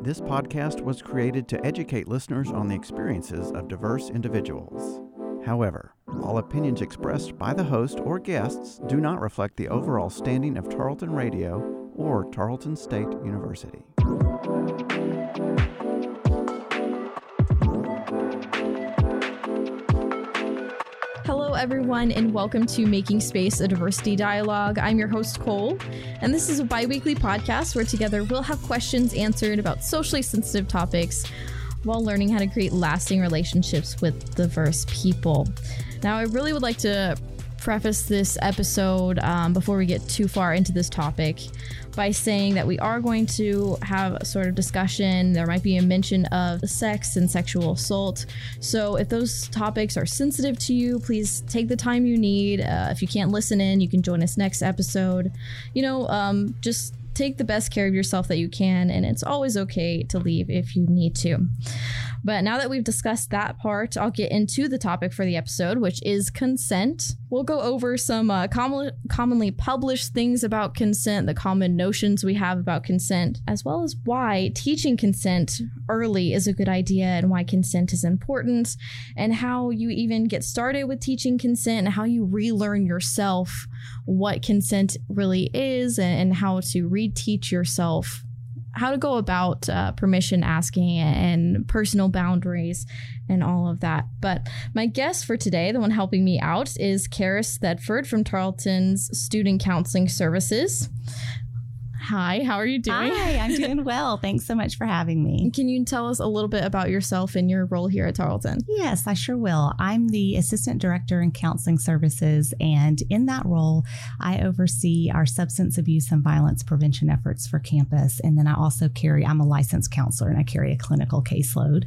This podcast was created to educate listeners on the experiences of diverse individuals. However, all opinions expressed by the host or guests do not reflect the overall standing of Tarleton Radio or Tarleton State University. Everyone, and welcome to Making Space a Diversity Dialogue. I'm your host, Cole, and this is a bi weekly podcast where together we'll have questions answered about socially sensitive topics while learning how to create lasting relationships with diverse people. Now, I really would like to preface this episode um, before we get too far into this topic by saying that we are going to have a sort of discussion. There might be a mention of sex and sexual assault. So, if those topics are sensitive to you, please take the time you need. Uh, if you can't listen in, you can join us next episode. You know, um, just take the best care of yourself that you can, and it's always okay to leave if you need to. But now that we've discussed that part, I'll get into the topic for the episode, which is consent. We'll go over some uh, com- commonly published things about consent, the common notions we have about consent, as well as why teaching consent early is a good idea and why consent is important, and how you even get started with teaching consent and how you relearn yourself what consent really is and, and how to reteach yourself how to go about uh, permission asking and personal boundaries and all of that. But my guest for today, the one helping me out, is Karis Thedford from Tarleton's Student Counseling Services. Hi, how are you doing? Hi, I'm doing well. Thanks so much for having me. Can you tell us a little bit about yourself and your role here at Tarleton? Yes, I sure will. I'm the Assistant Director in Counseling Services, and in that role, I oversee our substance abuse and violence prevention efforts for campus. And then I also carry, I'm a licensed counselor and I carry a clinical caseload.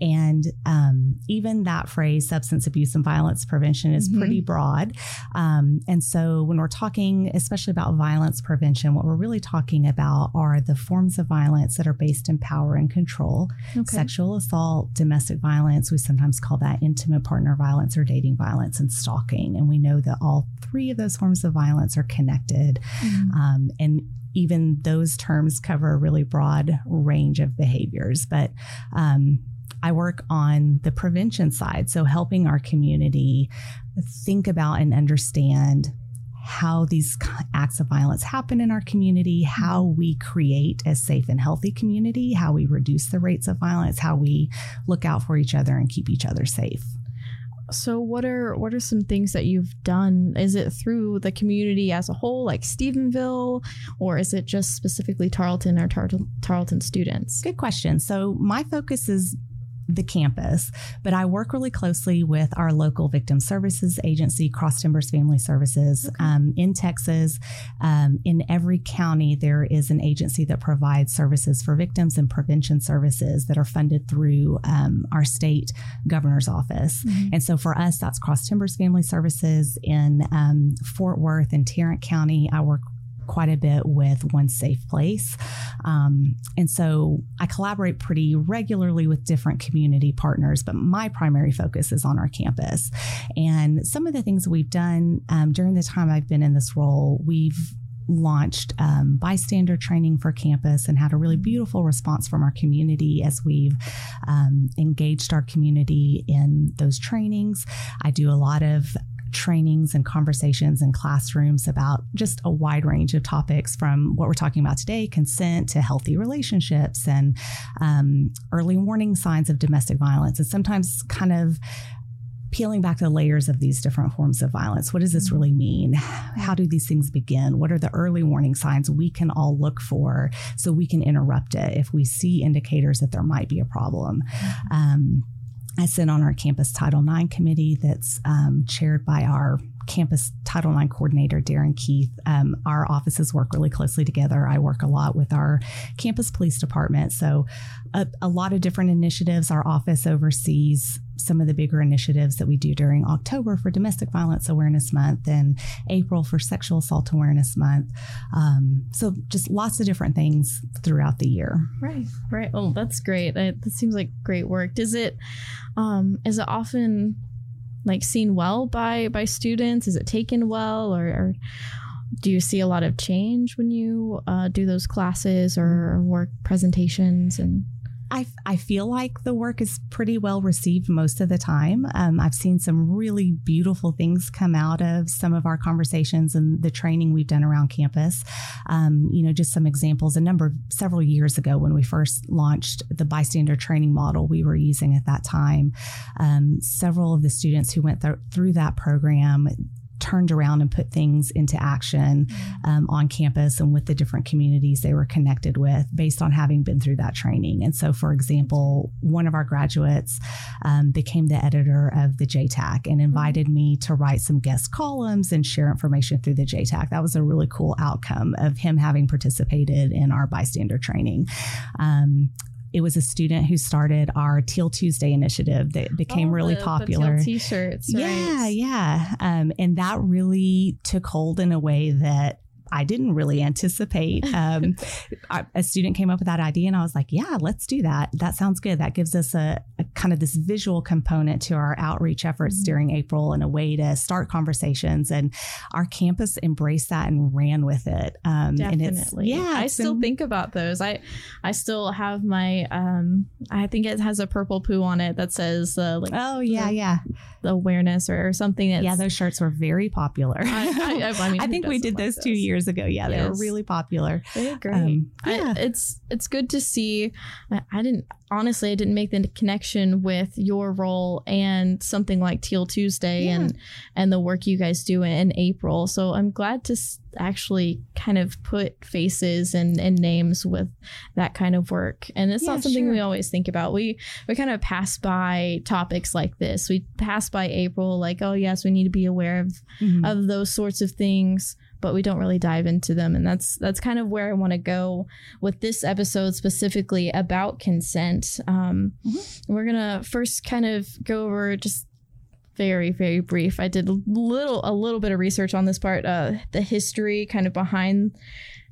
And um, even that phrase, substance abuse and violence prevention, is mm-hmm. pretty broad. Um, and so when we're talking, especially about violence prevention, what we're really talking about are the forms of violence that are based in power and control okay. sexual assault, domestic violence. We sometimes call that intimate partner violence or dating violence and stalking. And we know that all three of those forms of violence are connected. Mm-hmm. Um, and even those terms cover a really broad range of behaviors. But um, I work on the prevention side, so helping our community think about and understand how these acts of violence happen in our community, how mm-hmm. we create a safe and healthy community, how we reduce the rates of violence, how we look out for each other and keep each other safe. So what are what are some things that you've done? Is it through the community as a whole, like Stephenville, or is it just specifically Tarleton or Tar- Tarleton students? Good question. So my focus is the campus, but I work really closely with our local victim services agency, Cross Timbers Family Services, okay. um, in Texas. Um, in every county, there is an agency that provides services for victims and prevention services that are funded through um, our state governor's office. Mm-hmm. And so for us, that's Cross Timbers Family Services in um, Fort Worth and Tarrant County. I work quite a bit with One Safe Place. Um, and so I collaborate pretty regularly with different community partners, but my primary focus is on our campus. And some of the things we've done um, during the time I've been in this role, we've launched um, bystander training for campus and had a really beautiful response from our community as we've um, engaged our community in those trainings. I do a lot of trainings and conversations and classrooms about just a wide range of topics from what we're talking about today consent to healthy relationships and um, early warning signs of domestic violence. And sometimes kind of peeling back the layers of these different forms of violence. What does this really mean? How do these things begin? What are the early warning signs we can all look for so we can interrupt it if we see indicators that there might be a problem? Um, I sit on our campus Title IX committee that's um, chaired by our campus Title IX coordinator, Darren Keith. Um, our offices work really closely together. I work a lot with our campus police department. So, a, a lot of different initiatives. Our office oversees some of the bigger initiatives that we do during October for Domestic Violence Awareness Month and April for Sexual Assault Awareness Month. Um, so just lots of different things throughout the year. Right, right. Oh, that's great. That, seems like great work. Does it, um, is it often like seen well by by students? Is it taken well, or, or do you see a lot of change when you uh, do those classes or work presentations and I, I feel like the work is pretty well received most of the time. Um, I've seen some really beautiful things come out of some of our conversations and the training we've done around campus. Um, you know, just some examples. A number, several years ago, when we first launched the bystander training model we were using at that time, um, several of the students who went th- through that program turned around and put things into action mm-hmm. um, on campus and with the different communities they were connected with based on having been through that training. And so, for example, one of our graduates um, became the editor of the JTAC and invited me to write some guest columns and share information through the JTAC. That was a really cool outcome of him having participated in our bystander training. Um, it was a student who started our Teal Tuesday initiative that became oh, really the, popular. The t-shirts, right? Yeah, yeah. Um, and that really took hold in a way that I didn't really anticipate. Um, a student came up with that idea, and I was like, "Yeah, let's do that. That sounds good. That gives us a, a kind of this visual component to our outreach efforts mm-hmm. during April, and a way to start conversations." And our campus embraced that and ran with it. Um, Definitely. yeah, I still been, think about those. I I still have my. Um, I think it has a purple poo on it that says uh, like. Oh yeah, yeah. the Awareness or, or something. yeah, those shirts were very popular. I, I, I, mean, I think we did those two years years ago. Yeah, yes. they were really popular. They're great. Um, yeah. I, it's it's good to see. I, I didn't honestly, I didn't make the connection with your role and something like Teal Tuesday yeah. and and the work you guys do in April. So I'm glad to actually kind of put faces and, and names with that kind of work. And it's yeah, not something sure. we always think about. We we kind of pass by topics like this. We pass by April like, oh yes, we need to be aware of mm-hmm. of those sorts of things but we don't really dive into them. And that's that's kind of where i want to go with this episode specifically about consent. Um, mm-hmm. we're gonna first kind of go over just very very brief. I did a little a little bit of research on this part uh, the history kind of behind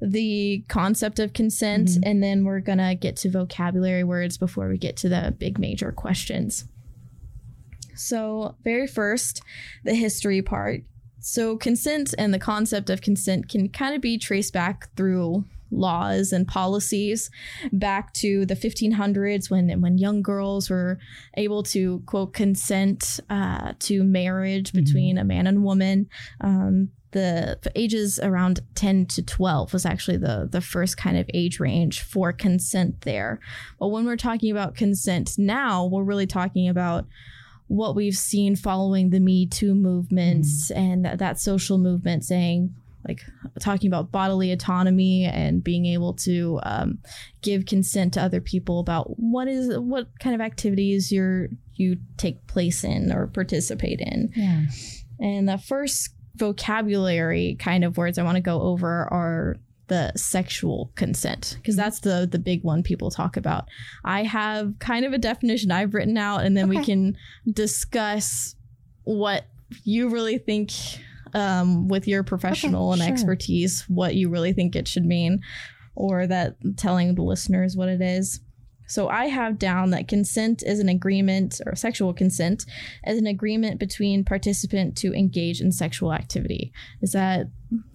the concept of consent mm-hmm. and then we're gonna get to vocabulary words before we get to the big major questions. So very first the history part so, consent and the concept of consent can kind of be traced back through laws and policies back to the 1500s when when young girls were able to quote consent uh, to marriage mm-hmm. between a man and woman. Um, the ages around 10 to 12 was actually the the first kind of age range for consent there. But when we're talking about consent now, we're really talking about what we've seen following the Me Too movements mm. and that, that social movement saying, like talking about bodily autonomy and being able to um, give consent to other people about what is what kind of activities you're you take place in or participate in. Yeah. And the first vocabulary kind of words I want to go over are the sexual consent because that's the the big one people talk about. I have kind of a definition I've written out and then okay. we can discuss what you really think um, with your professional okay, and sure. expertise what you really think it should mean or that telling the listeners what it is. So I have down that consent is an agreement or sexual consent as an agreement between participant to engage in sexual activity. Is that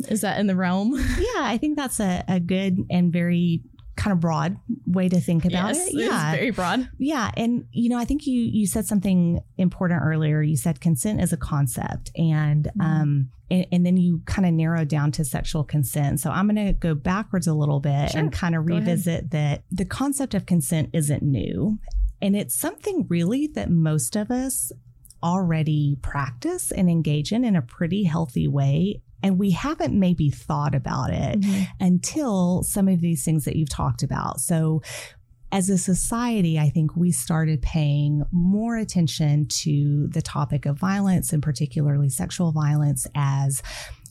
is that in the realm? Yeah, I think that's a, a good and very kind of broad way to think about yes, it. Yeah, very broad. Yeah, and you know, I think you you said something important earlier. You said consent is a concept, and mm-hmm. um, and, and, then you kind of narrow down to sexual consent. So I'm going to go backwards a little bit sure. and kind of revisit that the concept of consent isn't new, and it's something really that most of us already practice and engage in in a pretty healthy way and we haven't maybe thought about it mm-hmm. until some of these things that you've talked about. So, as a society, I think we started paying more attention to the topic of violence and particularly sexual violence as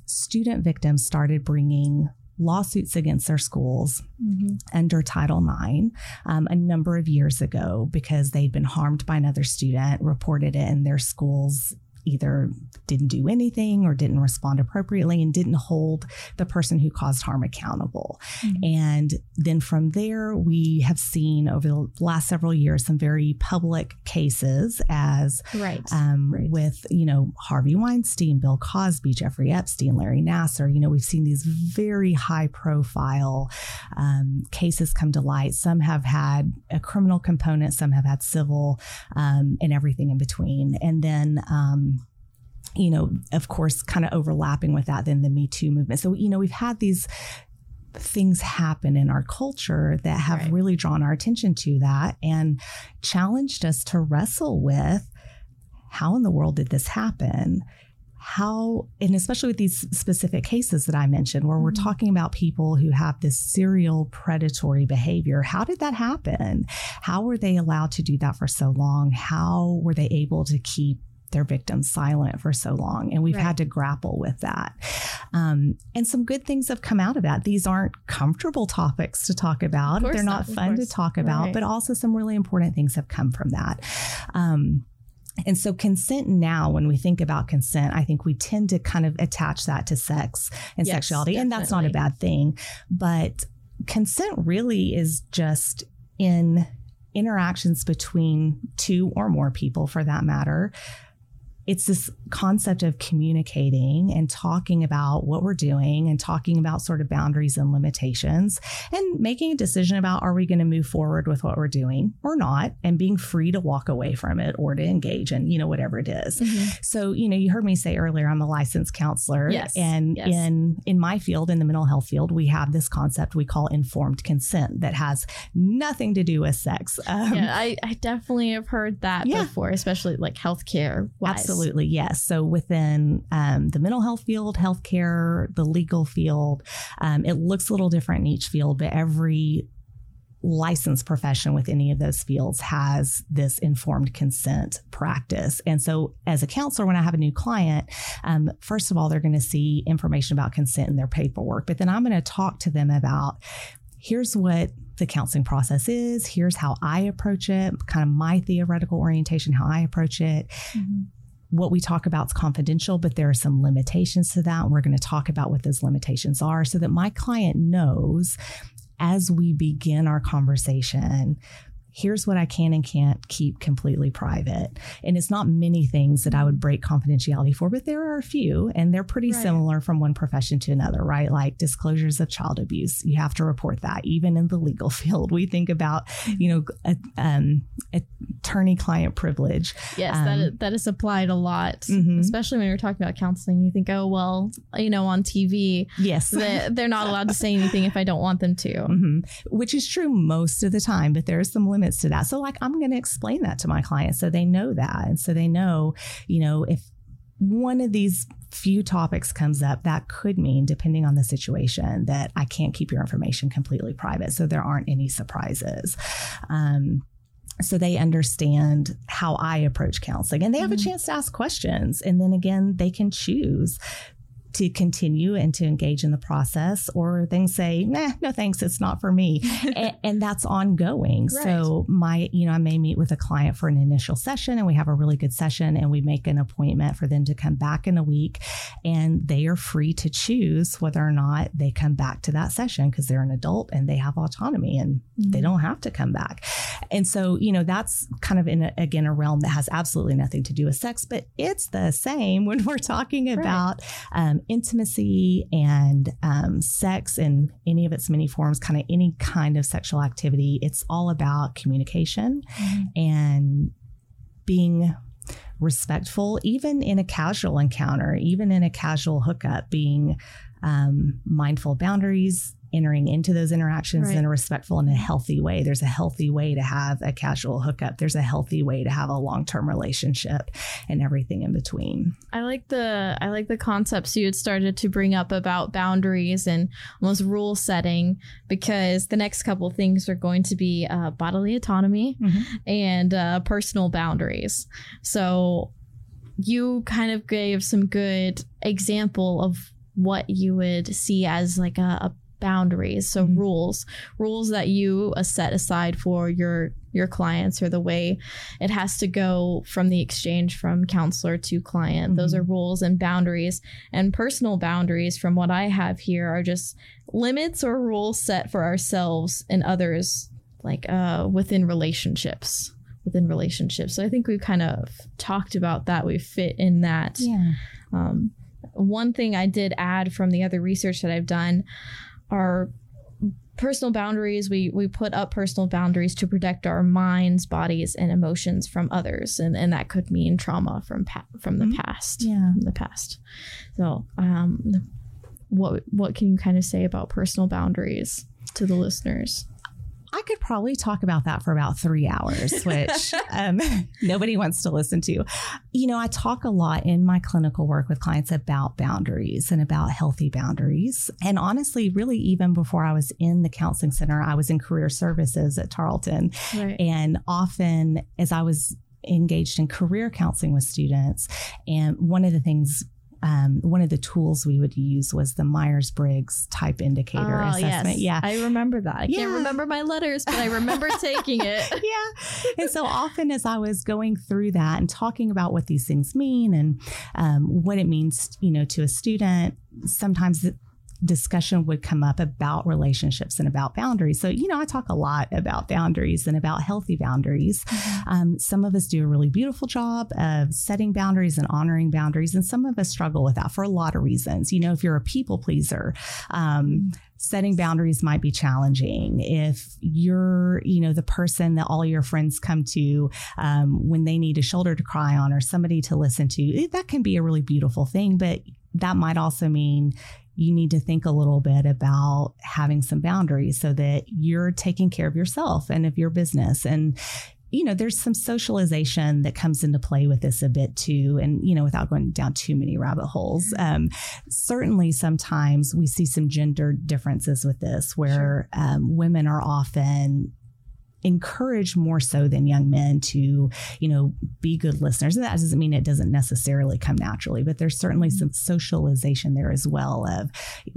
student victims started bringing lawsuits against their schools mm-hmm. under Title IX um, a number of years ago because they'd been harmed by another student, reported it in their school's either didn't do anything or didn't respond appropriately and didn't hold the person who caused harm accountable. Mm-hmm. And then from there, we have seen over the last several years some very public cases as right. Um, right. with, you know, Harvey Weinstein, Bill Cosby, Jeffrey Epstein, Larry Nassar. You know, we've seen these very high profile um, cases come to light. Some have had a criminal component, some have had civil, um, and everything in between. And then, um, you know, of course, kind of overlapping with that, then the Me Too movement. So, you know, we've had these things happen in our culture that have right. really drawn our attention to that and challenged us to wrestle with how in the world did this happen? How, and especially with these specific cases that I mentioned, where we're mm-hmm. talking about people who have this serial predatory behavior, how did that happen? How were they allowed to do that for so long? How were they able to keep their victims silent for so long. And we've right. had to grapple with that. Um, and some good things have come out of that. These aren't comfortable topics to talk about, they're not, not fun to talk about, right. but also some really important things have come from that. Um, and so, consent now, when we think about consent, I think we tend to kind of attach that to sex and yes, sexuality. Definitely. And that's not a bad thing. But consent really is just in interactions between two or more people, for that matter, it's this concept of communicating and talking about what we're doing and talking about sort of boundaries and limitations and making a decision about are we going to move forward with what we're doing or not and being free to walk away from it or to engage in you know whatever it is. Mm-hmm. so you know you heard me say earlier i'm a licensed counselor yes. and yes. in in my field in the mental health field we have this concept we call informed consent that has nothing to do with sex um, yeah I, I definitely have heard that yeah. before especially like healthcare wise. Absolutely Absolutely, yes. So within um, the mental health field, healthcare, the legal field, um, it looks a little different in each field, but every licensed profession with any of those fields has this informed consent practice. And so, as a counselor, when I have a new client, um, first of all, they're going to see information about consent in their paperwork, but then I'm going to talk to them about here's what the counseling process is, here's how I approach it, kind of my theoretical orientation, how I approach it. Mm-hmm what we talk about is confidential, but there are some limitations to that. We're going to talk about what those limitations are so that my client knows as we begin our conversation here's what I can and can't keep completely private. And it's not many things that I would break confidentiality for, but there are a few, and they're pretty right. similar from one profession to another, right? Like disclosures of child abuse. You have to report that. Even in the legal field, we think about, you know, a, um, attorney client privilege. Yes, um, that, is, that is applied a lot, mm-hmm. especially when you're talking about counseling. You think, oh, well, you know, on TV, yes, they, they're not allowed to say anything if I don't want them to. Mm-hmm. Which is true most of the time, but there are some limits limits to that. So, like, I'm going to explain that to my clients so they know that. And so they know, you know, if one of these few topics comes up, that could mean, depending on the situation, that I can't keep your information completely private. So there aren't any surprises. Um, so they understand how I approach counseling and they have mm-hmm. a chance to ask questions. And then again, they can choose to continue and to engage in the process, or things say, nah, no thanks, it's not for me. and, and, that's ongoing. Right. So my, you know, I may meet with a client for an initial session and we have a really good session and we make an appointment for them to come back in a week and they are free to choose whether or not they come back to that session because they're an adult and they have autonomy and mm-hmm. they don't have to come back. And so, you know, that's kind of in a, again a realm that has absolutely nothing to do with sex, but it's the same when we're talking about right. um, intimacy and um, sex in any of its many forms, kind of any kind of sexual activity. It's all about communication mm-hmm. and being respectful, even in a casual encounter, even in a casual hookup, being um, mindful boundaries, entering into those interactions right. in a respectful and a healthy way. There's a healthy way to have a casual hookup. There's a healthy way to have a long-term relationship and everything in between. I like the I like the concepts you had started to bring up about boundaries and almost rule setting because the next couple things are going to be uh, bodily autonomy mm-hmm. and uh, personal boundaries. So you kind of gave some good example of what you would see as like a, a boundaries so Mhm. rules rules that you uh, set aside for your your clients or the way it has to go from the exchange from counselor to client those Mhm. are rules and boundaries and personal boundaries from what i have here are just limits or rules set for ourselves and others like uh within relationships within relationships so i think we've kind of talked about that we fit in that Yeah. um, one thing I did add from the other research that I've done are personal boundaries. We we put up personal boundaries to protect our minds, bodies, and emotions from others, and and that could mean trauma from pa- from the Mhm. past. Yeah. from the past. So, um, what what can you kind of say about personal boundaries to the listeners? I could probably talk about that for about three hours, which um, nobody wants to listen to. You know, I talk a lot in my clinical work with clients about boundaries and about healthy boundaries. And honestly, really, even before I was in the counseling center, I was in career services at Tarleton. Right. And often, as I was engaged in career counseling with students, and one of the things, um, one of the tools we would use was the Myers Briggs type indicator Oh, assessment. Yeah. I remember that. I Yeah. can't remember my letters, but I remember taking it. yeah. And so often, as I was going through that and talking about what these things mean and um, what it means, you know, to a student, sometimes discussion would come up about relationships and about boundaries. So, you know, I talk a lot about boundaries and about healthy boundaries. Um, some of us do a really beautiful job of setting boundaries and honoring boundaries, and some of us struggle with that for a lot of reasons. You know, if you're a people pleaser, um, setting boundaries might be challenging. If you're, you know, the person that all your friends come to um, when they need a shoulder to cry on or somebody to listen to, that can be a really beautiful thing. But that might also mean you need to think a little bit about having some boundaries so that you're taking care of yourself and of your business. And you know, there's some socialization that comes into play with this a bit too. And, you know, without going down too many rabbit holes, um, certainly sometimes we see some gender differences with this where um, women are often encouraged more so than young men to you know be good listeners and that doesn't mean it doesn't necessarily come naturally but there's certainly some socialization there as well of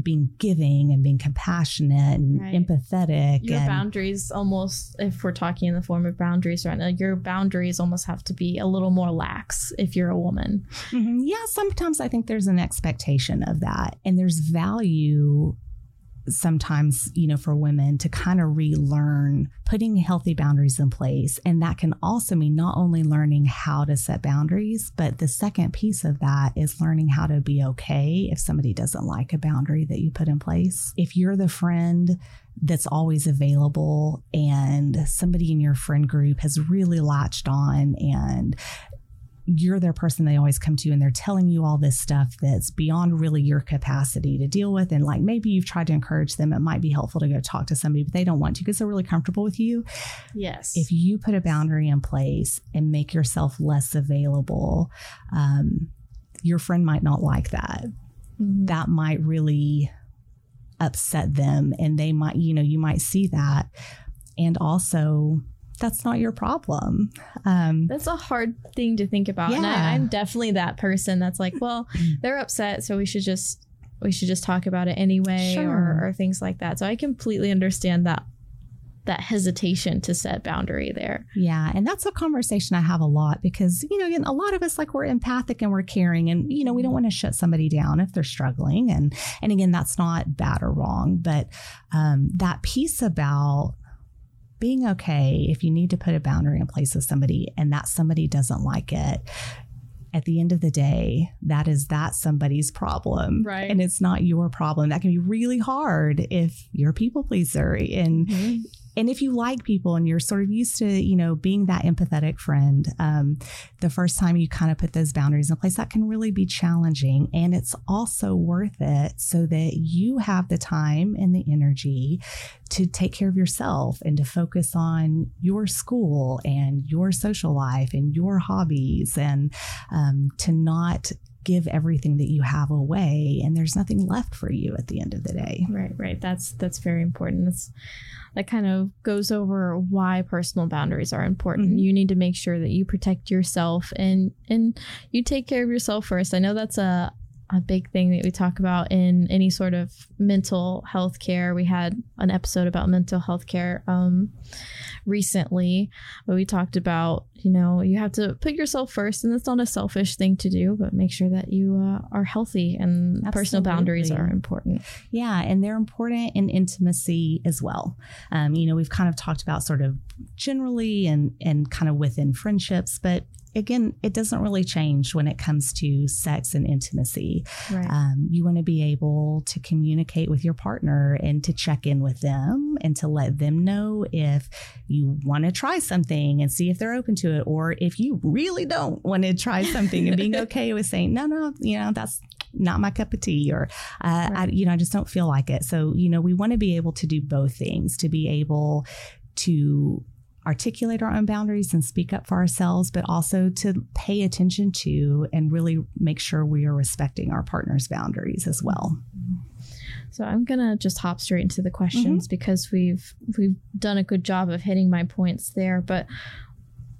being giving and being compassionate and Right. empathetic your and boundaries almost if we're talking in the form of boundaries right now your boundaries almost have to be a little more lax if you're a woman Mhm. Yeah, sometimes I think there's an expectation of that. And there's value sometimes, you know, for women to kind of relearn putting healthy boundaries in place. And that can also mean not only learning how to set boundaries, but the second piece of that is learning how to be okay if somebody doesn't like a boundary that you put in place. If you're the friend that's always available and somebody in your friend group has really latched on and you're their person they always come to and they're telling you all this stuff that's beyond really your capacity to deal with. And like maybe you've tried to encourage them. It might be helpful to go talk to somebody but they don't want to because they're really comfortable with you. Yes. If you put a boundary in place and make yourself less available um, your friend might not like that. Mhm. that might really upset them and they might you know you might see that. And also that's not your problem. Um, that's a hard thing to think about. And Yeah. I, i'm definitely that person that's like well they're upset so we should just we should just talk about it anyway Sure. or, or things like that. So i completely understand that that hesitation to set boundary there. Yeah, and that's a conversation I have a lot because you know, again, a lot of us like we're empathic and we're caring, and you know, we don't want to shut somebody down if they're struggling, and and again, that's not bad or wrong, but um, that piece about being okay if you need to put a boundary in place with somebody and that somebody doesn't like it. At the end of the day, that is that somebody's problem. Right. And it's not your problem. That can be really hard if you're a people pleaser and mm-hmm. And if you like people and you're sort of used to you know being that empathetic friend um, the first time you kind of put those boundaries in place that can really be challenging and it's also worth it so that you have the time and the energy to take care of yourself and to focus on your school and your social life and your hobbies and um, to not give everything that you have away and there's nothing left for you at the end of the day Right, right. That's that's very important. That's that kind of goes over why personal boundaries are important. Mhm. You need to make sure that you protect yourself and and you take care of yourself first. I know that's a a big thing that we talk about in any sort of mental health care. We had an episode about mental health care um, recently, but we talked about, you know, you have to put yourself first, and it's not a selfish thing to do, but make sure that you uh, are healthy and Absolutely. personal boundaries are important. Yeah, and they're important in intimacy as well. Um, you know, we've kind of talked about sort of generally and and kind of within friendships, but again, it doesn't really change when it comes to sex and intimacy. Right. Um, you want to be able to communicate with your partner and to check in with them and to let them know if you want to try something and see if they're open to it, or if you really don't want to try something and being okay with saying, no, no, you know, that's not my cup of tea, or, uh, right. I, you know, I just don't feel like it. So, you know, we want to be able to do both things to be able to articulate our own boundaries and speak up for ourselves, but also to pay attention to and really make sure we are respecting our partner's boundaries as well. So I'm gonna just hop straight into the questions mm-hmm. because we've we've done a good job of hitting my points there. But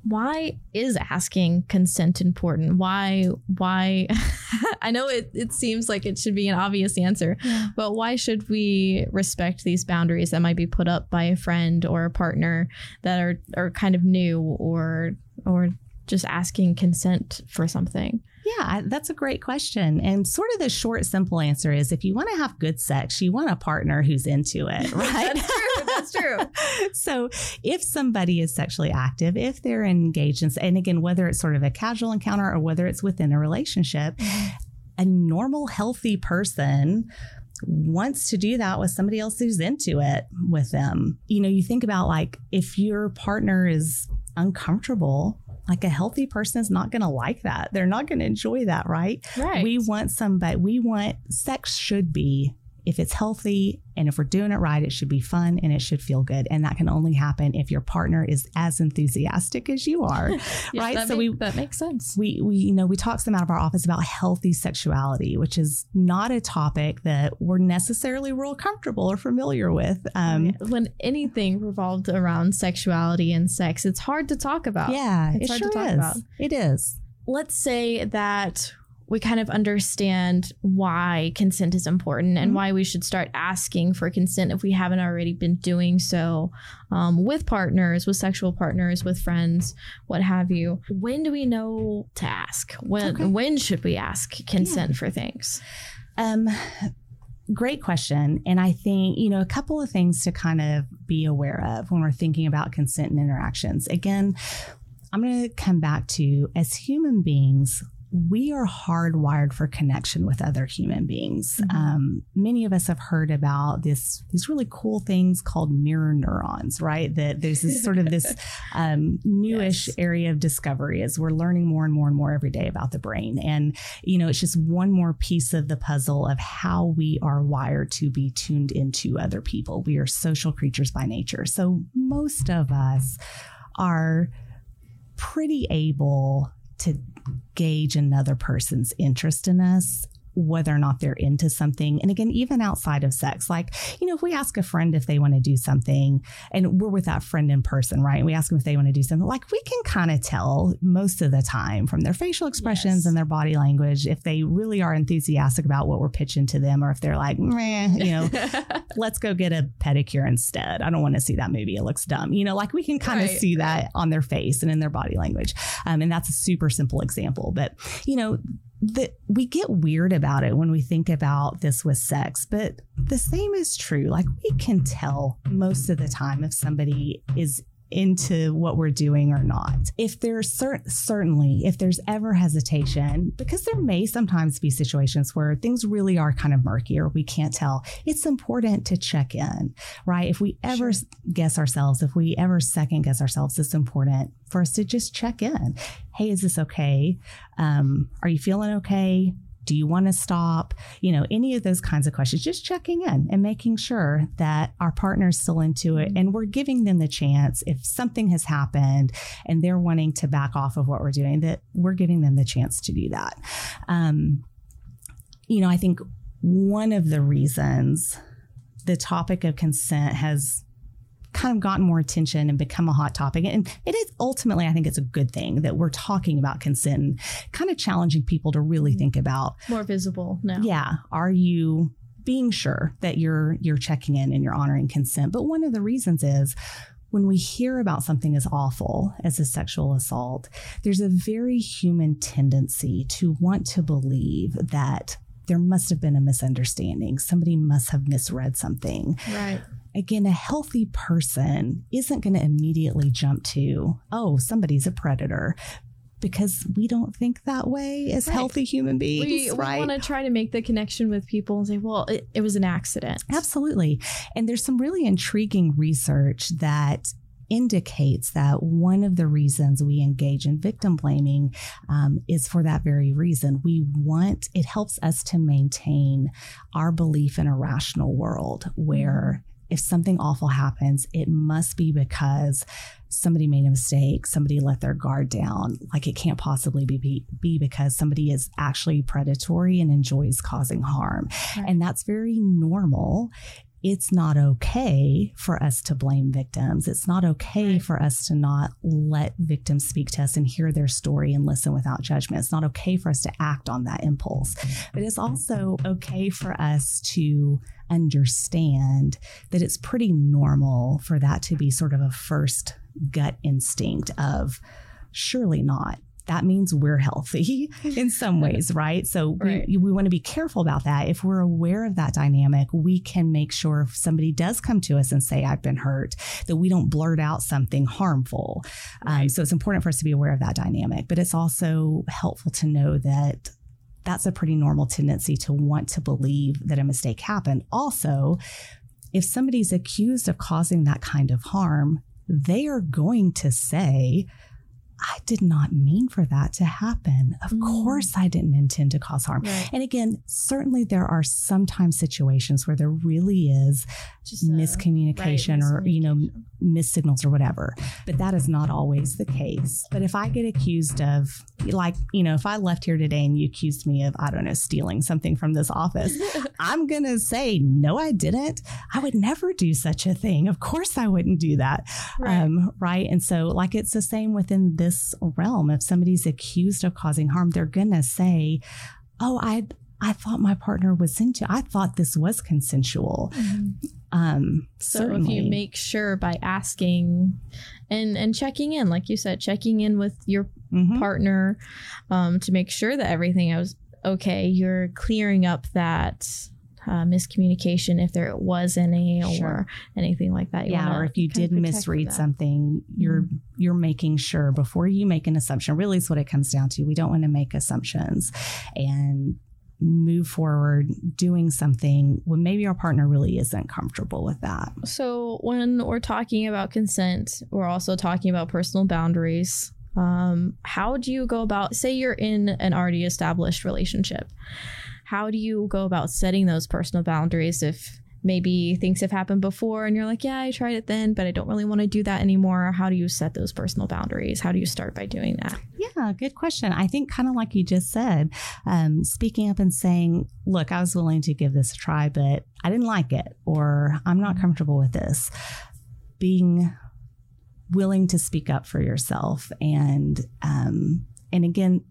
why is asking consent important? Why why I know it, it seems like it should be an obvious answer, yeah. but why should we respect these boundaries that might be put up by a friend or a partner that are are kind of new or or just asking consent for something? Yeah, that's a great question. And sort of the short, simple answer is if you want to have good sex, you want a partner who's into it, right? that's true. That's true. so if somebody is sexually active, if they're engaged in, and again, whether it's sort of a casual encounter or whether it's within a relationship, a normal, healthy person wants to do that with somebody else who's into it with them. You know, you think about like if your partner is uncomfortable like a healthy person is not going to like that. They're not going to enjoy that, right? Right. We want somebody, we want sex should be if it's healthy and if we're doing it right, it should be fun and it should feel good. And that can only happen if your partner is as enthusiastic as you are. yeah, right. so make, we that makes sense. We we you know, we talk some out of our office about healthy sexuality, which is not a topic that we're necessarily real comfortable or familiar with. Um, when anything revolved around sexuality and sex, it's hard to talk about. Yeah, it's it hard sure to talk is. about. It is. Let's say that we kind of understand why consent is important and mm-hmm. why we should start asking for consent if we haven't already been doing so um, with partners, with sexual partners, with friends, what have you. When do we know to ask? When okay. when should we ask consent yeah. for things? Um, great question. And I think, you know, a couple of things to kind of be aware of when we're thinking about consent and interactions. Again, I'm going to come back to as human beings, we are hardwired for connection with other human beings. Mm-hmm. Um, many of us have heard about this these really cool things called mirror neurons, right? That there's this sort of this um, newish yes. area of discovery as we're learning more and more and more every day about the brain. And you know, it's just one more piece of the puzzle of how we are wired to be tuned into other people. We are social creatures by nature, so most of us are pretty able to gauge another person's interest in us whether or not they're into something. And again, even outside of sex, like, you know, if we ask a friend if they want to do something and we're with that friend in person, right? We ask them if they want to do something, like, we can kind of tell most of the time from their facial expressions yes. and their body language if they really are enthusiastic about what we're pitching to them or if they're like, meh, you know, let's go get a pedicure instead. I don't want to see that movie. It looks dumb. You know, like we can kind of right. see that on their face and in their body language. Um, and that's a super simple example. But, you know, that we get weird about it when we think about this with sex, but the same is true. Like we can tell most of the time if somebody is into what we're doing or not. If there's cer- certainly, if there's ever hesitation, because there may sometimes be situations where things really are kind of murky or we can't tell, it's important to check in, right? If we ever sure. guess ourselves, if we ever second guess ourselves, it's important for us to just check in. Hey, is this okay? Um, are you feeling okay? Do you want to stop? You know, any of those kinds of questions, just checking in and making sure that our partner's still into it and we're giving them the chance if something has happened and they're wanting to back off of what we're doing, that we're giving them the chance to do that. Um, you know, I think one of the reasons the topic of consent has kind of gotten more attention and become a hot topic. And it is ultimately, I think it's a good thing that we're talking about consent and kind of challenging people to really think about more visible now. Yeah. Are you being sure that you're you're checking in and you're honoring consent? But one of the reasons is when we hear about something as awful as a sexual assault, there's a very human tendency to want to believe that there must have been a misunderstanding. Somebody must have misread something. Right. Again, a healthy person isn't going to immediately jump to, oh, somebody's a predator because we don't think that way as right. healthy human beings. We, right? we want to try to make the connection with people and say, well, it, it was an accident. Absolutely. And there's some really intriguing research that indicates that one of the reasons we engage in victim blaming um, is for that very reason. We want, it helps us to maintain our belief in a rational world where if something awful happens, it must be because somebody made a mistake, somebody let their guard down. Like it can't possibly be, be because somebody is actually predatory and enjoys causing harm. Right. And that's very normal it's not okay for us to blame victims. It's not okay right. for us to not let victims speak to us and hear their story and listen without judgment. It's not okay for us to act on that impulse. But it's also okay for us to understand that it's pretty normal for that to be sort of a first gut instinct of surely not that means we're healthy in some ways, right? So right. we, we want to be careful about that. If we're aware of that dynamic, we can make sure if somebody does come to us and say, I've been hurt, that we don't blurt out something harmful. Um, right. Um, so it's important for us to be aware of that dynamic, but it's also helpful to know that that's a pretty normal tendency to want to believe that a mistake happened. Also, if somebody's accused of causing that kind of harm, they are going to say, I did not mean for that to happen. Of mm. course, I didn't intend to cause harm. Right. And again, certainly there are sometimes situations where there really is Just miscommunication right, or, you know, missed signals or whatever. But that is not always the case. But if I get accused of, like, you know, if I left here today and you accused me of, I don't know, stealing something from this office, I'm going to say, no, I didn't. I would never do such a thing. Of course, I wouldn't do that. Right. Um, right. And so, like, it's the same within this realm. If somebody's accused of causing harm, they're going to say, oh, I, I thought my partner was into. I thought this was consensual. Mm-hmm. Um, so certainly. if you make sure by asking and and checking in, like you said, checking in with your mm-hmm. partner um, to make sure that everything was okay, you're clearing up that uh, miscommunication if there was any sure. or anything like that. You yeah, or if you did misread something, you're mm-hmm. you're making sure before you make an assumption. Really, is what it comes down to. We don't want to make assumptions, and move forward doing something when maybe our partner really isn't comfortable with that. So, when we're talking about consent, we're also talking about personal boundaries. Um, how do you go about, say, you're in an already established relationship? How do you go about setting those personal boundaries if maybe things have happened before and you're like, yeah, I tried it then, but I don't really want to do that anymore. How do you set those personal boundaries? How do you start by doing that? Yeah, good question. I think kind of like you just said, um, speaking up and saying, look, I was willing to give this a try, but I didn't like it, or I'm not comfortable with this. Being willing to speak up for yourself and um, and again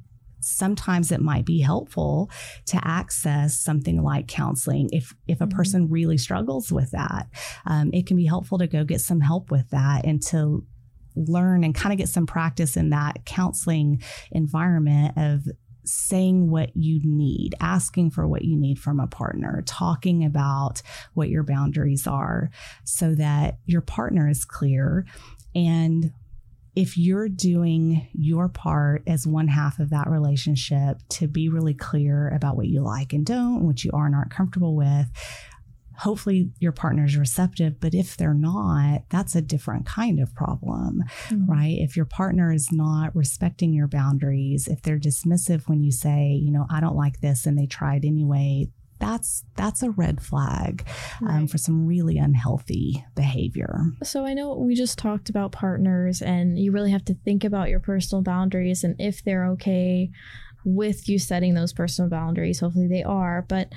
sometimes it might be helpful to access something like counseling if if a mm-hmm. person really struggles with that um, it can be helpful to go get some help with that and to learn and kind of get some practice in that counseling environment of saying what you need, asking for what you need from a partner, talking about what your boundaries are so that your partner is clear and if you're doing your part as one half of that relationship to be really clear about what you like and don't, what you are and aren't comfortable with, hopefully your partner is receptive. But if they're not, that's a different kind of problem, mm-hmm. right? If your partner is not respecting your boundaries, if they're dismissive when you say, you know, I don't like this and they try it anyway, that's that's a red flag um, right. for some really unhealthy behavior. So I know we just talked about partners, and you really have to think about your personal boundaries and if they're okay with you setting those personal boundaries. Hopefully they are, but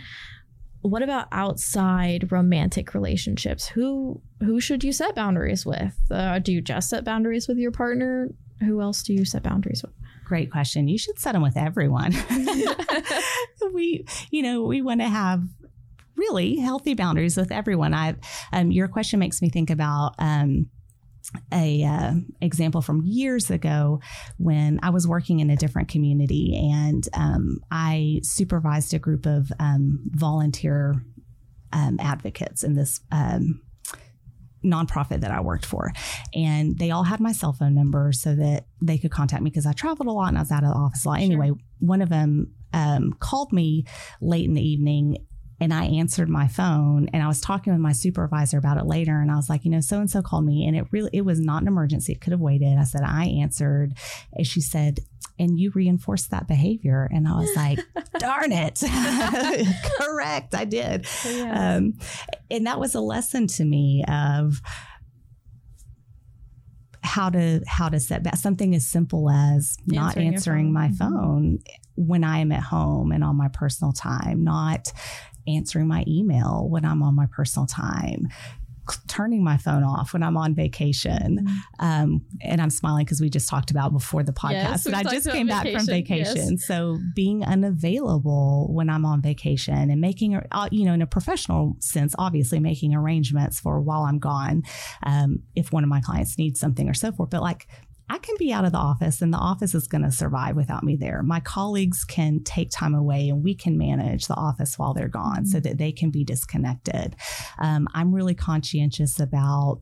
what about outside romantic relationships? Who who should you set boundaries with? Uh, do you just set boundaries with your partner? Who else do you set boundaries with? Great question. You should set them with everyone. we, you know, we want to have really healthy boundaries with everyone. I, um, your question makes me think about. Um, a uh, example from years ago when I was working in a different community and um, I supervised a group of um, volunteer um, advocates in this um, nonprofit that I worked for. And they all had my cell phone number so that they could contact me because I traveled a lot and I was out of the office a lot. Sure. Anyway, one of them um, called me late in the evening and I answered my phone and I was talking with my supervisor about it later and I was like, you know, so and so called me and it really it was not an emergency. It could have waited. I said I answered and she said, and you reinforced that behavior. And I was like, darn it. Correct. I did. Yeah. Um, and that was a lesson to me of how to how to set back something as simple as answering not answering my mm-hmm. phone when I am at home and on my personal time, not answering my email when I'm on my personal time, turning my phone off when I'm on vacation. Mm-hmm. Um, and I'm smiling because we just talked about before the podcast yes, that I just came back from vacation. Yes. So being unavailable when I'm on vacation and making, uh, you know, in a professional sense, obviously making arrangements for while I'm gone, um, if one of my clients needs something or so forth. But like I can be out of the office and the office is going to survive without me there. My colleagues can take time away and we can manage the office while they're gone mm-hmm. so that they can be disconnected. Um, I'm really conscientious about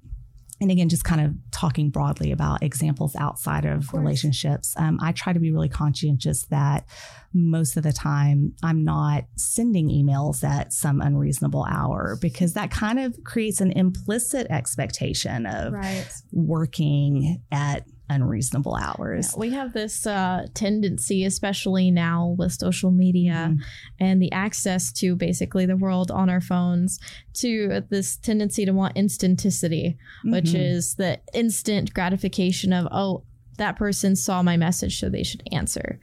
and again, just kind of talking broadly about examples outside of, of relationships, um, I try to be really conscientious that most of the time I'm not sending emails at some unreasonable hour because that kind of creates an implicit expectation of right. working at unreasonable hours. Yeah, we have this uh, tendency, especially now with social media mm-hmm. and the access to basically the world on our phones, to this tendency to want instanticity, mm-hmm. which is the instant gratification of, oh, that person saw my message, so they should answer.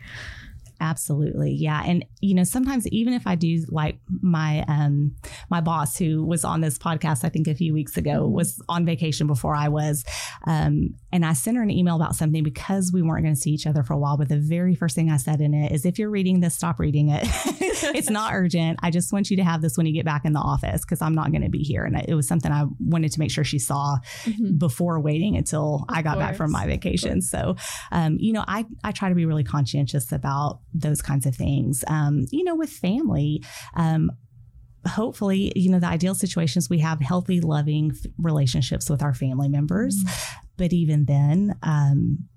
Absolutely. Yeah. And you know, sometimes even if I do like my um my boss who was on this podcast I think a few weeks ago mm-hmm. was on vacation before I was um and I sent her an email about something because we weren't going to see each other for a while but the very first thing I said in it is if you're reading this stop reading it. it's not urgent. I just want you to have this when you get back in the office cuz I'm not going to be here and it was something I wanted to make sure she saw mm-hmm. before waiting until of I got course. back from my vacation. So um you know, I I try to be really conscientious about those kinds of things. Um, you know, with family, um, hopefully, you know, the ideal situations we have healthy, loving f- relationships with our family members. Mm-hmm. But even then, um,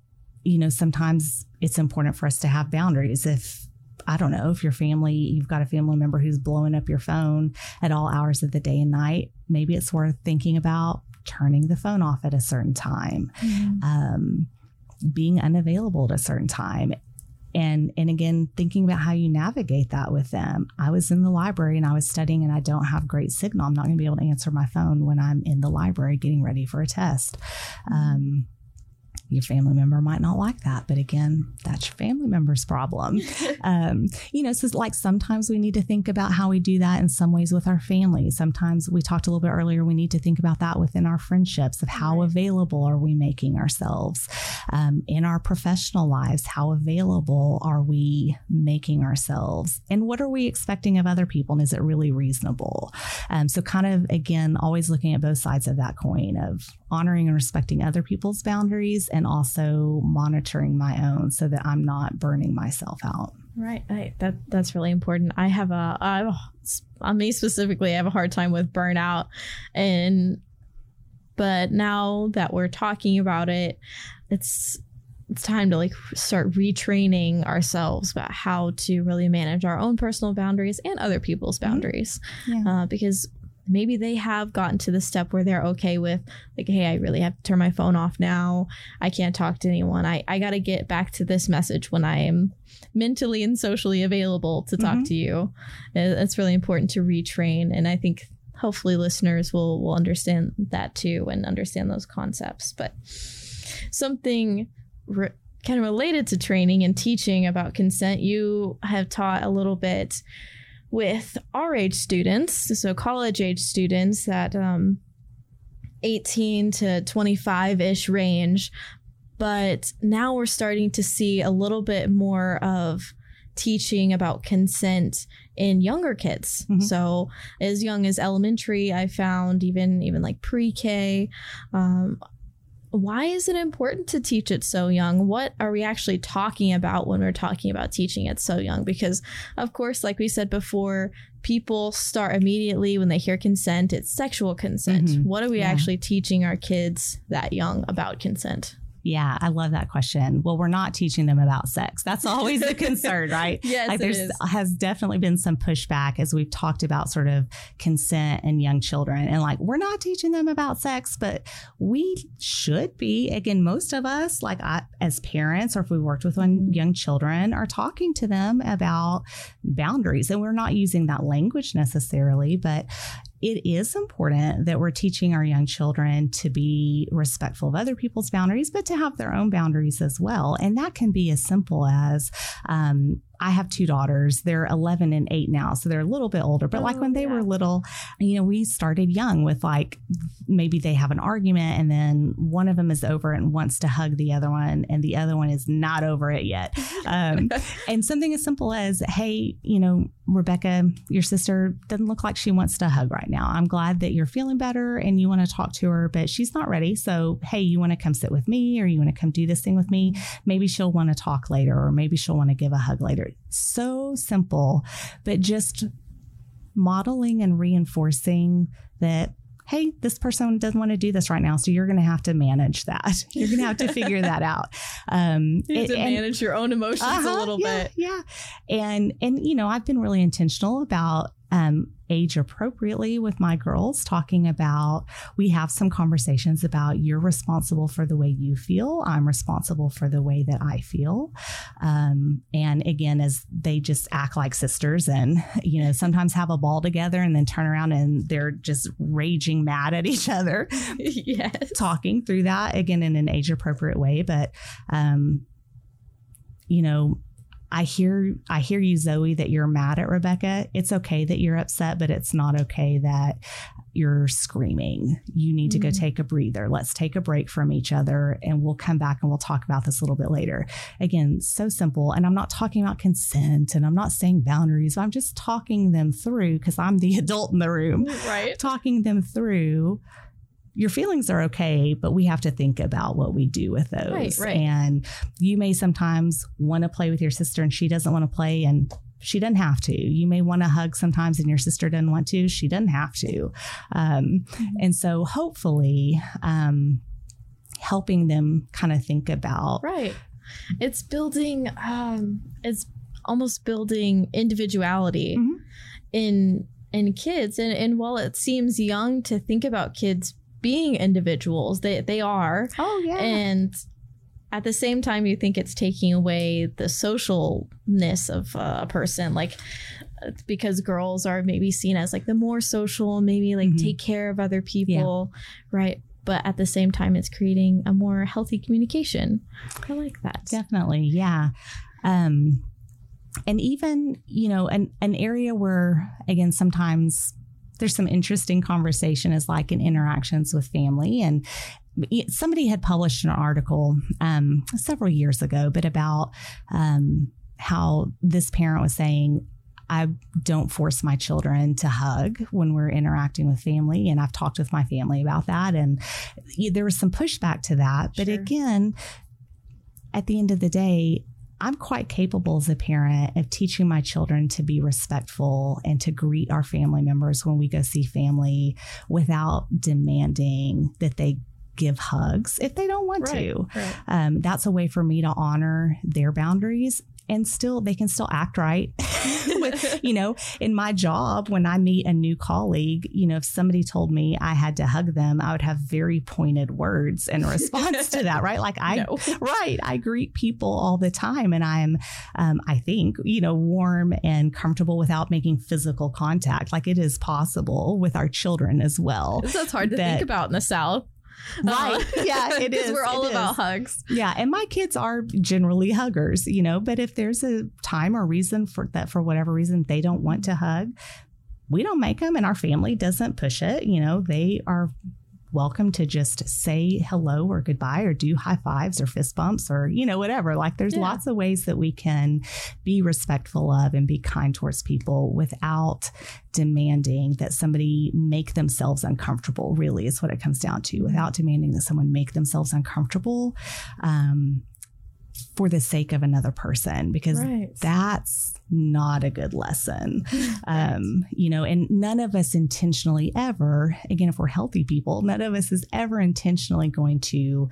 you know, sometimes it's important for us to have boundaries. If I don't know, if your family, you've got a family member who's blowing up your phone at all hours of the day and night, maybe it's worth thinking about turning the phone off at a certain time. Mm-hmm. Um, being unavailable at a certain time and and again thinking about how you navigate that with them. I was in the library and i was studying and i don't have great signal. I'm not going to be able to answer my phone when i'm in the library getting ready for a test. Um, your family member might not like that but again that's your family member's problem. Um, you know so like sometimes we need to think about how we do that in some ways with our family. Sometimes we talked a little bit earlier we need to think about that within our friendships of how right. available are we making ourselves? Um, in our professional lives how available are we making ourselves? And what are we expecting of other people? And is it really reasonable? Um, so kind of again always looking at both sides of that coin of honoring and respecting other people's boundaries and also monitoring my own so that I'm not burning myself out. Right, right. That that's really important. I have a, I have a, on me specifically, I have a hard time with burnout, and but now that we're talking about it, it's it's time to like start retraining ourselves about how to really manage our own personal boundaries and other people's mm-hmm. boundaries, mm-hmm. yeah. uh, because maybe they have gotten to the step where they're okay with like hey i really have to turn my phone off now. I can't talk to anyone. I, I got to get back to this message when i am mentally and socially available to talk mm-hmm. to you. It's really important to retrain and i think hopefully listeners will will understand that too and understand those concepts. But something re- kind of related to training and teaching about consent you have taught a little bit with our age students, so college age students that um, 18 to 25 ish range. But now we're starting to see a little bit more of teaching about consent in younger kids. Mhm. So as young as elementary, I found even even like pre-K. Um, why is it important to teach it so young? What are we actually talking about when we're talking about teaching it so young? Because of course, like we said before, people start immediately when they hear consent. It's sexual consent. Mhm. What are we Yeah. actually teaching our kids that young about consent? Yeah, I love that question. Well, we're not teaching them about sex. That's always a concern, right? Yes, like there's has definitely been some pushback as we've talked about sort of consent and young children and like we're not teaching them about sex but we should be again most of us like I, as parents or if we worked with Mm-hmm. one young children are talking to them about boundaries and we're not using that language necessarily but it is important that we're teaching our young children to be respectful of other people's boundaries, but to have their own boundaries as well. And that can be as simple as um, I have two daughters. They're 11 and 8 now, so they're a little bit older. But like Oh, when they yeah. were little, you know, we started young with like maybe they have an argument and then one of them is over and wants to hug the other one, and the other one is not over it yet. Um, and something as simple as, hey, you know, Rebecca, your sister doesn't look like she wants to hug right now. I'm glad that you're feeling better and you want to talk to her, but she's not ready. So, hey, you want to come sit with me or you want to come do this thing with me? Maybe she'll want to talk later or maybe she'll want to give a hug later. So simple, but just modeling and reinforcing that. Hey, this person doesn't want to do this right now, so you're going to have to manage that. You're going to have to figure that out. Um, You have to and- manage your own emotions a uh-huh, little yeah, bit. Yeah. And and you know, I've been really intentional about um age appropriately with my girls talking about we have some conversations about you're responsible for the way you feel. I'm responsible for the way that i feel. Um, and again as they just act like sisters and you know sometimes have a ball together and then turn around and they're just raging mad at each other. Yes. talking through that again in an age appropriate way but um you know I hear I hear you Zoe that you're mad at Rebecca. It's okay that you're upset, but it's not okay that you're screaming. You need to go Mhm. take a breather. Let's take a break from each other and we'll come back and we'll talk about this a little bit later. Again, so simple. And I'm not talking about consent and I'm not saying boundaries. I'm just talking them through because I'm the adult in the room Right. talking them through your feelings are okay, but we have to think about what we do with those. Right, right. And you may sometimes want to play with your sister and she doesn't want to play and she doesn't have to. You may want to hug sometimes and your sister doesn't want to. She doesn't have to. Um, and so hopefully, um, helping them kind of think about Right. It's building um it's almost building individuality Mhm. in in kids and and while it seems young to think about kids being individuals, they they are. Oh yeah. And at the same time you think it's taking away the socialness of uh, a person like because girls are maybe seen as like the more social maybe like Mhm. take care of other people right? But at the same time it's creating a more healthy communication. I like that. Definitely, yeah. Um, and even you know, an an area where again sometimes there's some interesting conversation is like in interactions with family and somebody had published an article um, several years ago, but about um, how this parent was saying. I don't force my children to hug when we're interacting with family. And I've talked with my family about that. And there was some pushback to that. But Sure. again, at the end of the day, I'm quite capable as a parent of teaching my children to be respectful and to greet our family members when we go see family without demanding that they give hugs if they don't want to. right. Um, that's a way for me to honor their boundaries and still they can still act right with you know in my job when i meet a new colleague you know if somebody told me i had to hug them i would have very pointed words in response to that right like i No. right i greet people all the time and i'm um, i think you know warm and comfortable without making physical contact like it is possible with our children as well That's hard to that- think about in the South. Right. Uh, yeah, it is. We're all about is. hugs. Yeah, and my kids are generally huggers, you know, but if there's a time or reason for that for whatever reason they don't want to hug, we don't make them and our family doesn't push it, you know, they are welcome to just say hello or goodbye or do high fives or fist bumps or you know whatever like there's Yeah. lots of ways that we can be respectful of and be kind towards people without demanding that somebody make themselves uncomfortable really is what it comes down to without demanding that someone make themselves uncomfortable um, for the sake of another person because Right. that's not a good lesson um, you know and none of us intentionally ever again if we're healthy people none of us is ever intentionally going to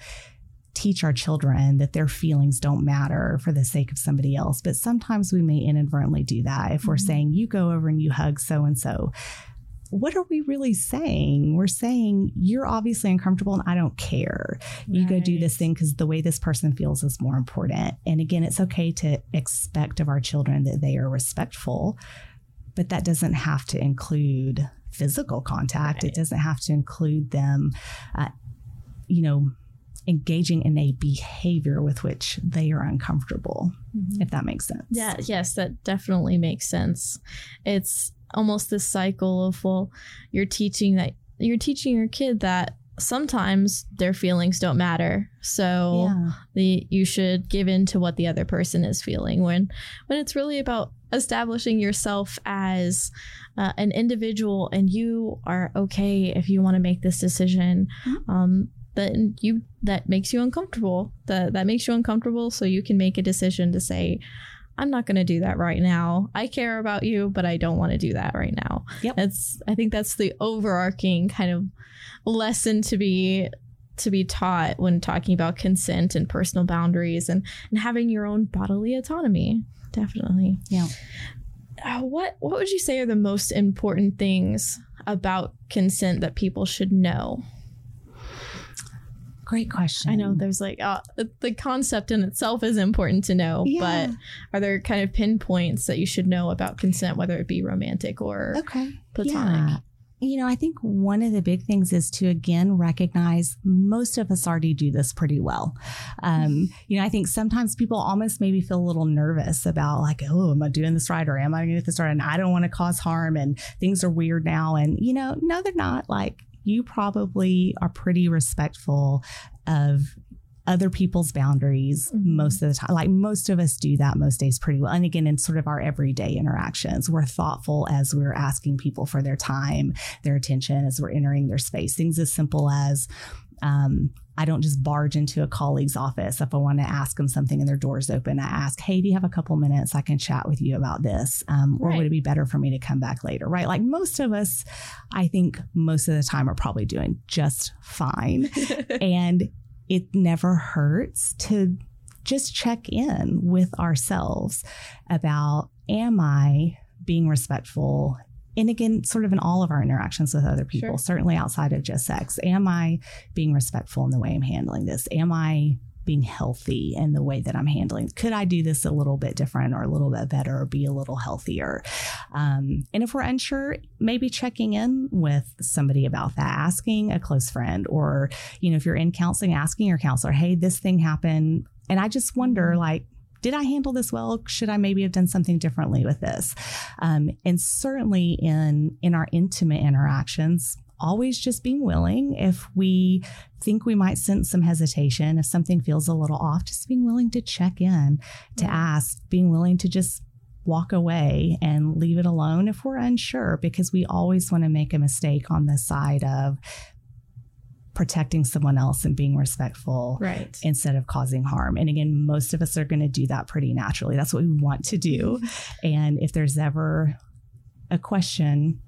teach our children that their feelings don't matter for the sake of somebody else but sometimes we may inadvertently do that if we're Mhm. saying you go over and you hug so and so what are we really saying? We're saying you're obviously uncomfortable and I don't care. You go do this thing because the way this person feels is more important. And again, it's okay to expect of our children that they are respectful, but that doesn't have to include physical contact. Right. It doesn't have to include them, uh, you know, engaging in a behavior with which they are uncomfortable, Mhm. if that makes sense. Yeah, yes, that definitely makes sense. It's almost this cycle of well, you're teaching that you're teaching your kid that sometimes their feelings don't matter. So Yeah. the you should give in to what the other person is feeling when when it's really about establishing yourself as uh, an individual and you are okay if you want to make this decision Mhm. um then you that makes you uncomfortable that that makes you uncomfortable so you can make a decision to say I'm not going to do that right now. I care about you, but I don't want to do that right now. Yep. That's I think that's the overarching kind of lesson to be to be taught when talking about consent and personal boundaries and and having your own bodily autonomy. Definitely. Yeah. Uh, what what would you say are the most important things about consent that people should know? Great question. I know there's like uh, the- concept in itself is important to know, Yeah. but are there kind of pinpoints that you should know about consent, whether it be romantic or Okay. platonic? Yeah. You know, I think one of the big things is to again recognize most of us already do this pretty well. Um, you know, I think sometimes people almost maybe feel a little nervous about like, oh, am I doing this right or am I going to get this right? And I don't want to cause harm and things are weird now. And, you know, no, they're not. Like, you probably are pretty respectful of other people's boundaries Mhm. most of the time. Like most of us do that most days pretty well. And again, in sort of our everyday interactions, we're thoughtful as we're asking people for their time, their attention, as we're entering their space. Things as simple as, um, I don't just barge into a colleague's office if I want to ask them something and their door's open. I ask, hey, do you have a couple minutes I can chat with you about this? Um, or Right. would it be better for me to come back later? Right. Like most of us, I think most of the time are probably doing just fine. and it never hurts to just check in with ourselves about am I being respectful? And again, sort of in all of our interactions with other people, Sure. certainly outside of just sex, am I being respectful in the way I'm handling this? Am I being healthy in the way that I'm handling? Could I do this a little bit different or a little bit better or be a little healthier? Um, and if we're unsure, maybe checking in with somebody about that, asking a close friend, or, you know, if you're in counseling, asking your counselor, hey, this thing happened. And I just wonder, like, did I handle this well? Should I maybe have done something differently with this? Um, and certainly in in our intimate interactions, always just being willing if we think we might sense some hesitation, if something feels a little off, just being willing to check in, to Yeah. ask, being willing to just walk away and leave it alone if we're unsure, because we always want to make a mistake on the side of protecting someone else and being respectful right. instead of causing harm. And again, most of us are going to do that pretty naturally. That's what we want to do. And if there's ever a question,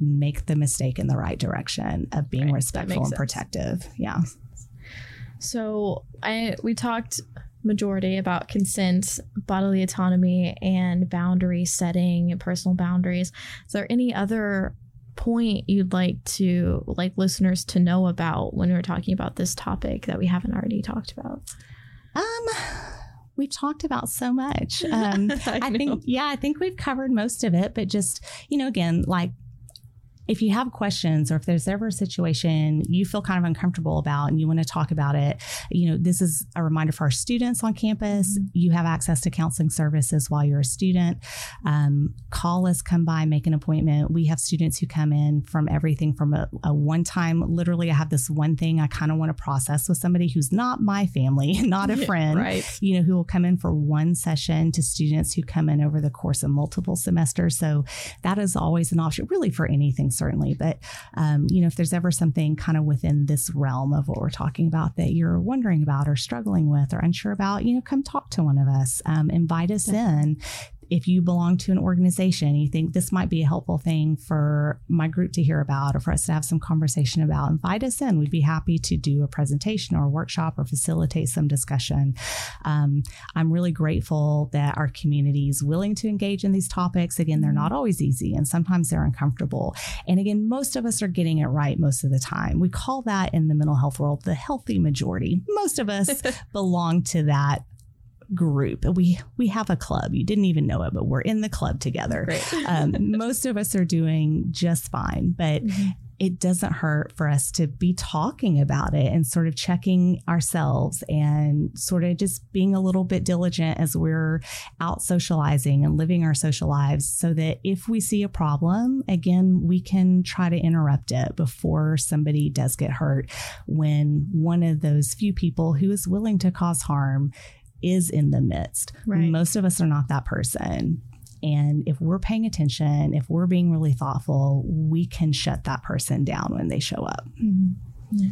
make the mistake in the right direction of being Right, respectful and sense. protective. Yeah. So I we talked majority about consent, bodily autonomy, and boundary setting personal boundaries. Is there any other point you'd like to like listeners to know about when we're talking about this topic that we haven't already talked about? Um, we've talked about so much. Um, I, know. think, yeah, I think we've covered most of it, but just, you know, again, like if you have questions or if there's ever a situation you feel kind of uncomfortable about and you want to talk about it, you know, this is a reminder for our students on campus. Mm-hmm. You have access to counseling services while you're a student. Um, call us, come by, make an appointment. We have students who come in from everything from a, a one time, literally, I have this one thing I kind of want to process with somebody who's not my family, not a friend, right. you know, who will come in for one session to students who come in over the course of multiple semesters. So that is always an option, really, for anything, certainly. But, um, you know, if there's ever something kind of within this realm of what we're talking about that you're wondering about or struggling with or unsure about, you know, come talk to one of us. Um, invite us in if you belong to an organization, you think this might be a helpful thing for my group to hear about or for us to have some conversation about, invite us in. We'd be happy to do a presentation or a workshop or facilitate some discussion. Um, I'm really grateful that our community is willing to engage in these topics. Again, they're not always easy and sometimes they're uncomfortable. And again, most of us are getting it right most of the time. We call that in the mental health world the healthy majority. Most of us belong to that group. We we have a club. You didn't even know it, but we're in the club together. Um, most of us are doing just fine, but mm-hmm. it doesn't hurt for us to be talking about it and sort of checking ourselves and sort of just being a little bit diligent as we're out socializing and living our social lives so that if we see a problem, again, we can try to interrupt it before somebody does get hurt when one of those few people who is willing to cause harm is in the midst. Right. Most of us are not that person. And if we're paying attention, if we're being really thoughtful, we can shut that person down when they show up. Mm-hmm. Yeah.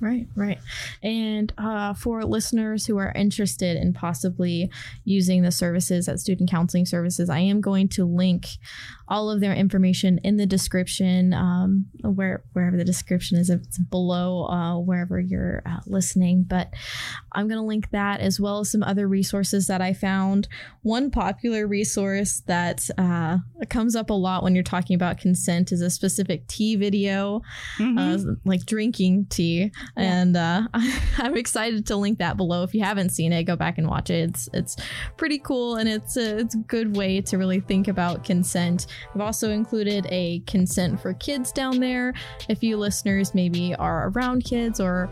Right, right. And uh, for listeners who are interested in possibly using the services at Student Counseling Services, I am going to link all of their information in the description, um, where wherever the description is, if it's below uh, wherever you're uh, listening. But I'm going to link that as well as some other resources that I found. One popular resource that uh, comes up a lot when you're talking about consent is a specific tea video, mm-hmm. Uh, like drinking tea, yeah. and uh, I'm excited to link that below. If you haven't seen it, go back and watch it. It's it's pretty cool, and it's a, it's a good way to really think about consent I've also included a consent for kids down there. If you listeners maybe are around kids or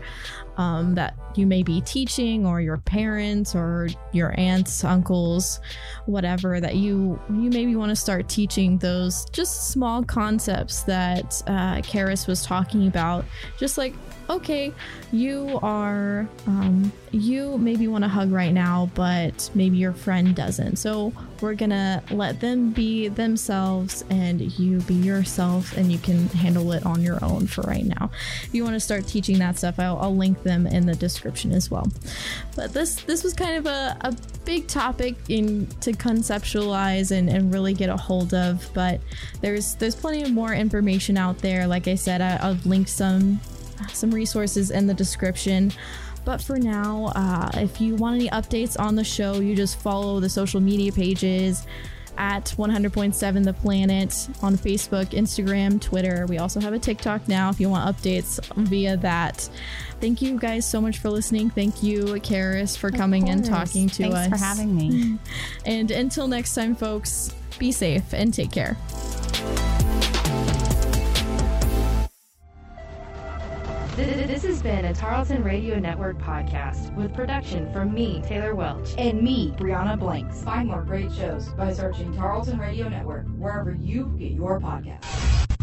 um, that you may be teaching or your parents or your aunts, uncles, whatever that you you maybe want to start teaching those just small concepts that uh, Karis was talking about, just like okay, you are, um, you maybe want to hug right now, but maybe your friend doesn't. So we're gonna let them be themselves and you be yourself, and you can handle it on your own for right now. If you want to start teaching that stuff, I'll, I'll, link them in the description as well. But this this was kind of a, a big topic in to conceptualize and, and really get a hold of. But there's there's plenty of more information out there. Like I said, I, I'll link some some resources in the description. But for now, uh, if you want any updates on the show, you just follow the social media pages at 100.7 The Planet on Facebook, Instagram, Twitter. We also have a TikTok now if you want updates via that. Thank you guys so much for listening. Thank you, Karis, for coming and talking to Thanks us. Thanks for having me. and until next time, folks, be safe and take care. This has been a Tarleton Radio Network podcast with production from me, Taylor Welch, and me, Brianna Blanks. Find more great shows by searching Tarleton Radio Network wherever you get your podcasts.